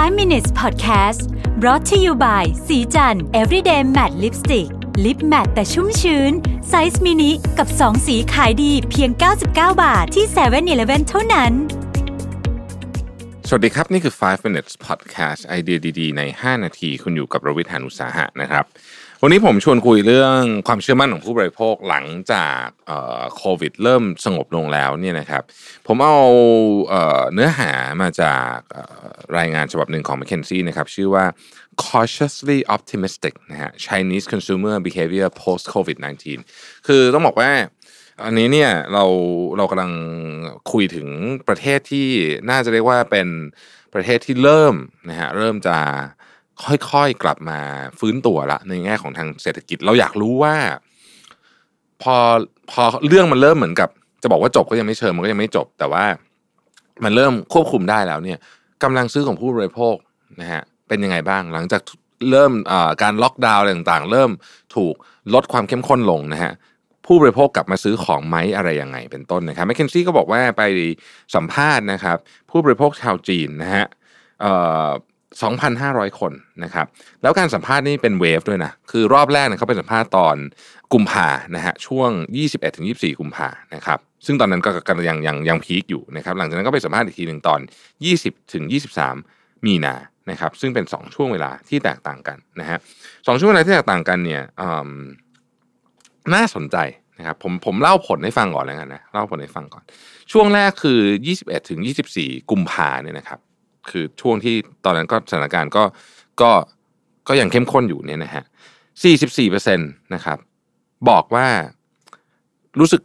5 minutes podcast brought to you by ศรีจันทร์ everyday matte lipstick lip matte แต่ชุ่มชื้น size mini กับ 2 สีขายดีเพียง 99 บาทที่7 e เ e ่ e อเท่านั้น สวัสดีครับ นี่คือ 5 minutes podcast ไอเดียดี ๆ ใน 5 นาที คุณอยู่กับรวิศ หาญอุตสาหะนะครับ วันนี้ผมชวนคุยเรื่องความเชื่อมั่นของผู้บริโภคหลังจากโควิด เริ่มสงบลงแล้วเนี่ยนะครับ ผมเอาเอเนื้อหามาจากรายงานฉบับหนึ่งของ McKinsey นะครับ ชื่อว่า cautiously optimistic นะฮะ Chinese consumer behavior post COVID 19 คือต้องบอกว่าอันนี้เนี่ยเราเรากำลังคุยถึงประเทศที่น่าจะเรียกว่าเป็นประเทศที่เริ่มนะฮะเริ่มจะ ค่อยๆกลับมาฟื้นตัวละในแง่ของทางเศรษฐกิจ เราอยากรู้ว่า พอพอเรื่องมันเริ่มเหมือนกับ จะบอกว่าจบก็ยังไม่เชิงมันก็ยังไม่จบ แต่ว่ามันเริ่มควบคุมได้แล้วเนี่ยกำลังซื้อของผู้บริโภคนะฮะเป็นยังไงบ้างหลังจากเริ่มการล็อกดาวน์ต่างๆ เริ่มถูกลดความเข้มข้นลงนะฮะผู้บริโภคกลับมาซื้อของไหมอะไรยังไงเป็นต้นนะครับแมคเคนซี่ก็บอกว่าไปสัมภาษณ์นะครับ ผู้บริโภคชาวจีนนะฮะเอ่อ 2,500 คนนะครับ แล้วการสัมภาษณ์นี่เป็นเวฟด้วยนะ คือรอบแรกเนี่ยเขาไปสัมภาษณ์ตอนกุมภานะฮะ ช่วง 21-24 กุมภานะครับ ซึ่งตอนนั้นก็กำลังยังยังยังพีคอยู่นะครับ หลังจากนั้นก็ไปสัมภาษณ์อีกทีหนึ่งตอน 20-23 มีนานะครับ ซึ่งเป็น 2 ช่วงเวลาที่แตกต่างกันนะฮะสองช่วงเวลาที่แตกต่างกันเนี่ยน่าสนใจนะครับ ผมผมเล่าผลให้ฟังก่อนแล้วกันนะ เล่าผลให้ฟังก่อน ช่วงแรกคือ 21-24 กุมภาเนี่ยนะครับ คือช่วงที่ตอนนั้นก็สถานการณ์ก็ก็ก็ยังเข้มข้นอยู่เนี่ยนะฮะ44เปอร์เซ็นะครับ บอกว่ารู้สึก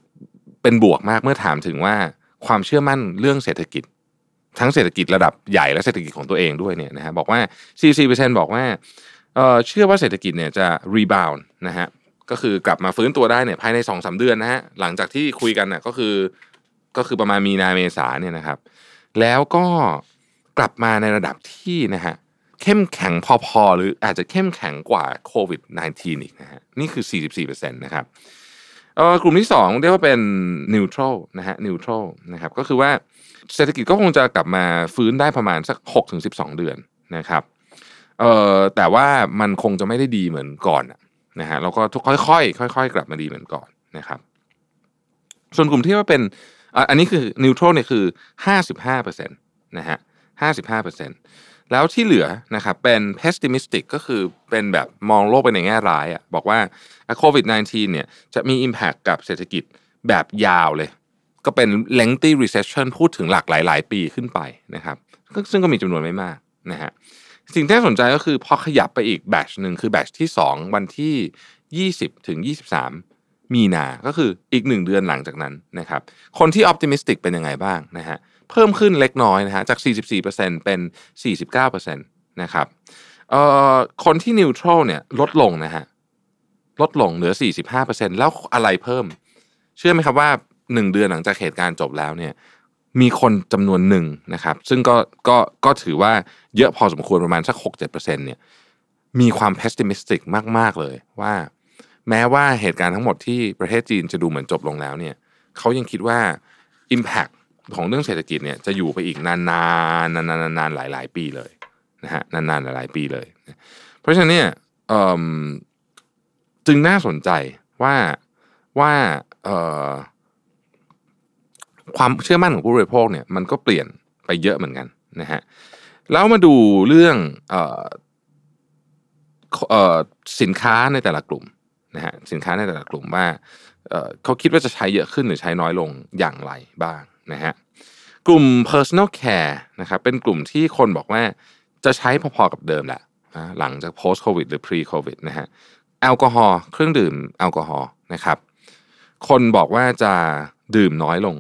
เป็นบวกมากเมื่อถามถึงว่าความเชื่อมั่นเรื่องเศรษฐกิจ ทั้งเศรษฐกิจระดับใหญ่และเศรษฐกิจของตัวเองด้วยเนี่ยนะฮะบอกว่า 44%บอกว่าเชื่อว่าเศรษฐกิจเนี่ยจะรีบาวนะฮะก็คือกลับมาฟื้นตัวได้เนี่ยภายใน2อสเดือนนะฮะหลังจากที่คุยกันน่ะก็คือก็คือประมาณมีนาเมษาเนี่ยนะครับ แล้วก็ กลับมาในระดับที่นะฮะเข้มแข็งพอๆ หรืออาจจะเข้มแข็งกว่าโควิด -19 อีกนะฮะนี่คือ 44%นะครับกลุ่มที่ 2 เรียกว่าเป็น neutral นะฮะ neutral นะครับก็คือว่าเศรษฐกิจก็คงจะกลับมาฟื้นได้ประมาณสัก 6-12 เดือนนะครับเออแต่ว่ามันคงจะไม่ได้ดีเหมือนก่อนนะฮะแล้วก็ค่อยๆค่อย ๆ กลับมาดีเหมือนก่อนนะครับ ส่วนกลุ่มที่ว่าเป็นอันนี้คือนิวทรัลเนี่ยคือ 55%นะฮะ 55%แล้วที่เหลือนะครับเป็น pessimistic ก็คือเป็นแบบมองโลกไปในแง่ร้ายอะบอกว่าโควิด -19 เนี่ยจะมี impact กับเศรษฐกิจแบบยาวเลย ก็เป็น lengthy recession พูดถึงหลักหลาย ๆ ปีขึ้นไปนะครับซึ่งก็มีจำนวนไม่มากนะฮะสิ่งที่น่าสนใจก็คือพอขยับไปอีกแบชหนึ่งคือแบชที่ 2 วันที่ 20 ถึง 23 มีนา ก็คืออีก 1 เดือนหลังจากนั้นนะครับ คนที่ออ t ติมิสติกเป็นยังไงบ้างนะฮะ เพิ่มขึ้นเล็กน้อยนะฮะจาก 44%เป็น 49%นะครับเอ่อคนที่นิวทรัลเนี่ยลดลงนะฮะลดลงเหลือ 45%แล้วอะไรเพิ่ม เชื่อไหมครับว่า 1 เดือนหลังจากเหตุการณ์จบแล้วเนี่ยมีคนจำนวนหนึ่งนะครับ ซึ่งก็ก็ก็ถือว่าเยอะพอสมควรประมาณสัก 6-7%เนี่ยมีความ pessimistic มาก ๆ เลยว่า แม้ว่าเหตุการณ์ทั้งหมดที่ประเทศจีนจะดูเหมือนจบลงแล้วเนี่ยเขายังคิดว่า impact ของเรื่องเศรษฐกิจเนี่ยจะอยู่ไปอีกนานๆนานๆนานๆหลาย ๆ ปีเลยนะฮะนานๆหลายๆปีเลย เพราะฉะนั้นเนี่ยเออจึงน่าสนใจว่าว่าความเชื่อมั่นของผู้บริโภคเนี่ยมันก็เปลี่ยนไปเยอะเหมือนกันนะฮะแล้วมาดูเรื่องออสินค้าในแต่ละกลุ่มนะฮะสินค้าในแต่ละกลุ่มว่าเเขาคิดว่าจะใช้เยอะขึ้นหรือใช้น้อยลงอย่างไรบ้าง นะฮะกลุ่ม personal care นะครับเป็นกลุ่มที่คนบอกว่าจะใช้พอๆกับเดิมแหละนะหลังจาก post covid หรือ pre covid นะฮะแอลกอฮอล์เครื่องดื่มแอลกอฮอล์นะครับคนบอกว่าจะดื่มน้อยลง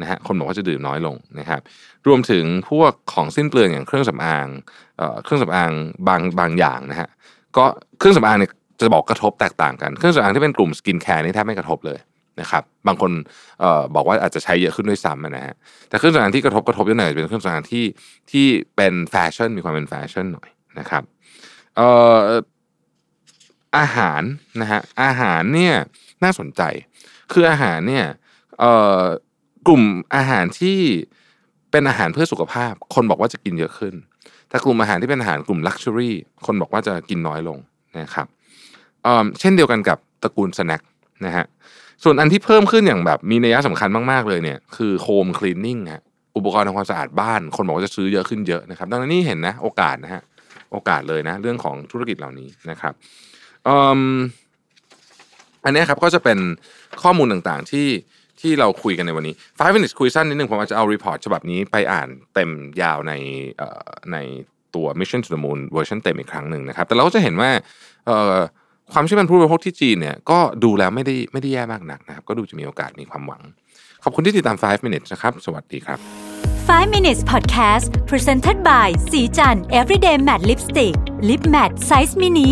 นะฮะคนบอกว่าจะดื่มน้อยลงนะครับ รวมถึงพวกของสิ้นเปลืองอย่างเครื่องสำอางเออเครื่องสำอางบางบางอย่างนะฮะก็เครื่องสำอางเนี่ยจะบอกกระทบแตกต่างกัน เครื่องสำอางที่เป็นกลุ่ม skincare นี่แทบไม่กระทบเลย นะครับบางคนออบอกว่าอาจจะใช้เยอะขึ้นด้วยซ้ำนะฮะแต่เครื่องสำอางที่กระทบกระทบเยอะหน่อยจะเป็นเครื่องสำอางที่ที่เป็นแฟชั่นมีความเป็นแฟชั่นหน่อยนะครับเอ่ออาหารนะฮะอาหารเนี่ยน่าสนใจ คืออาหารเนี่ยเอ่อกลุ่มอาหารที่เป็นอาหารเพื่อสุขภาพ คนบอกว่าจะกินเยอะขึ้น แต่กลุ่มอาหารที่เป็นอาหารกลุ่มลักชัวรี่คนบอกว่าจะกินน้อยลงนะครับเช่นเดียวกันกับตระกูลสแน็คนะฮะ ส่วนอันที่เพิ่มขึ้นอย่างแบบมีนัยสำคัญมากๆเลยเนี่ยคือโฮมคลีนนิ่งฮะอุปกรณ์ทำความสะอาดบ้าน คนบอกว่าจะซื้อเยอะขึ้นเยอะนะครับดังนั้นนี่เห็นนะโอกาสนะฮะโอกาสเลยนะเรื่องของธุรกิจเหล่านี้นะครับอันนี้ครับก็จะเป็นข้อมูลต่างๆที่ที่เราคุยกันในวันนี้ five minutes คุยสั้นนิดนึงผมอาจจะเอา report ฉบับนี้ไปอ่านเต็มยาวในในตัว Mission to the Moon เวอร์ชันเต็มอีกครั้งหนึ่งนะครับ แต่เราก็จะเห็นว่า ความเชื่อมั่นผู้บริโภคที่จีนเนี่ยก็ดูแล้วไม่ได้ไม่ได้แย่มากนักนะครับ ก็ดูจะมีโอกาสมีความหวัง ขอบคุณที่ติดตาม 5 minutes นะครับ สวัสดีครับ 5 minutes podcast presented by สีจัน everyday matte lipstick lip matte size mini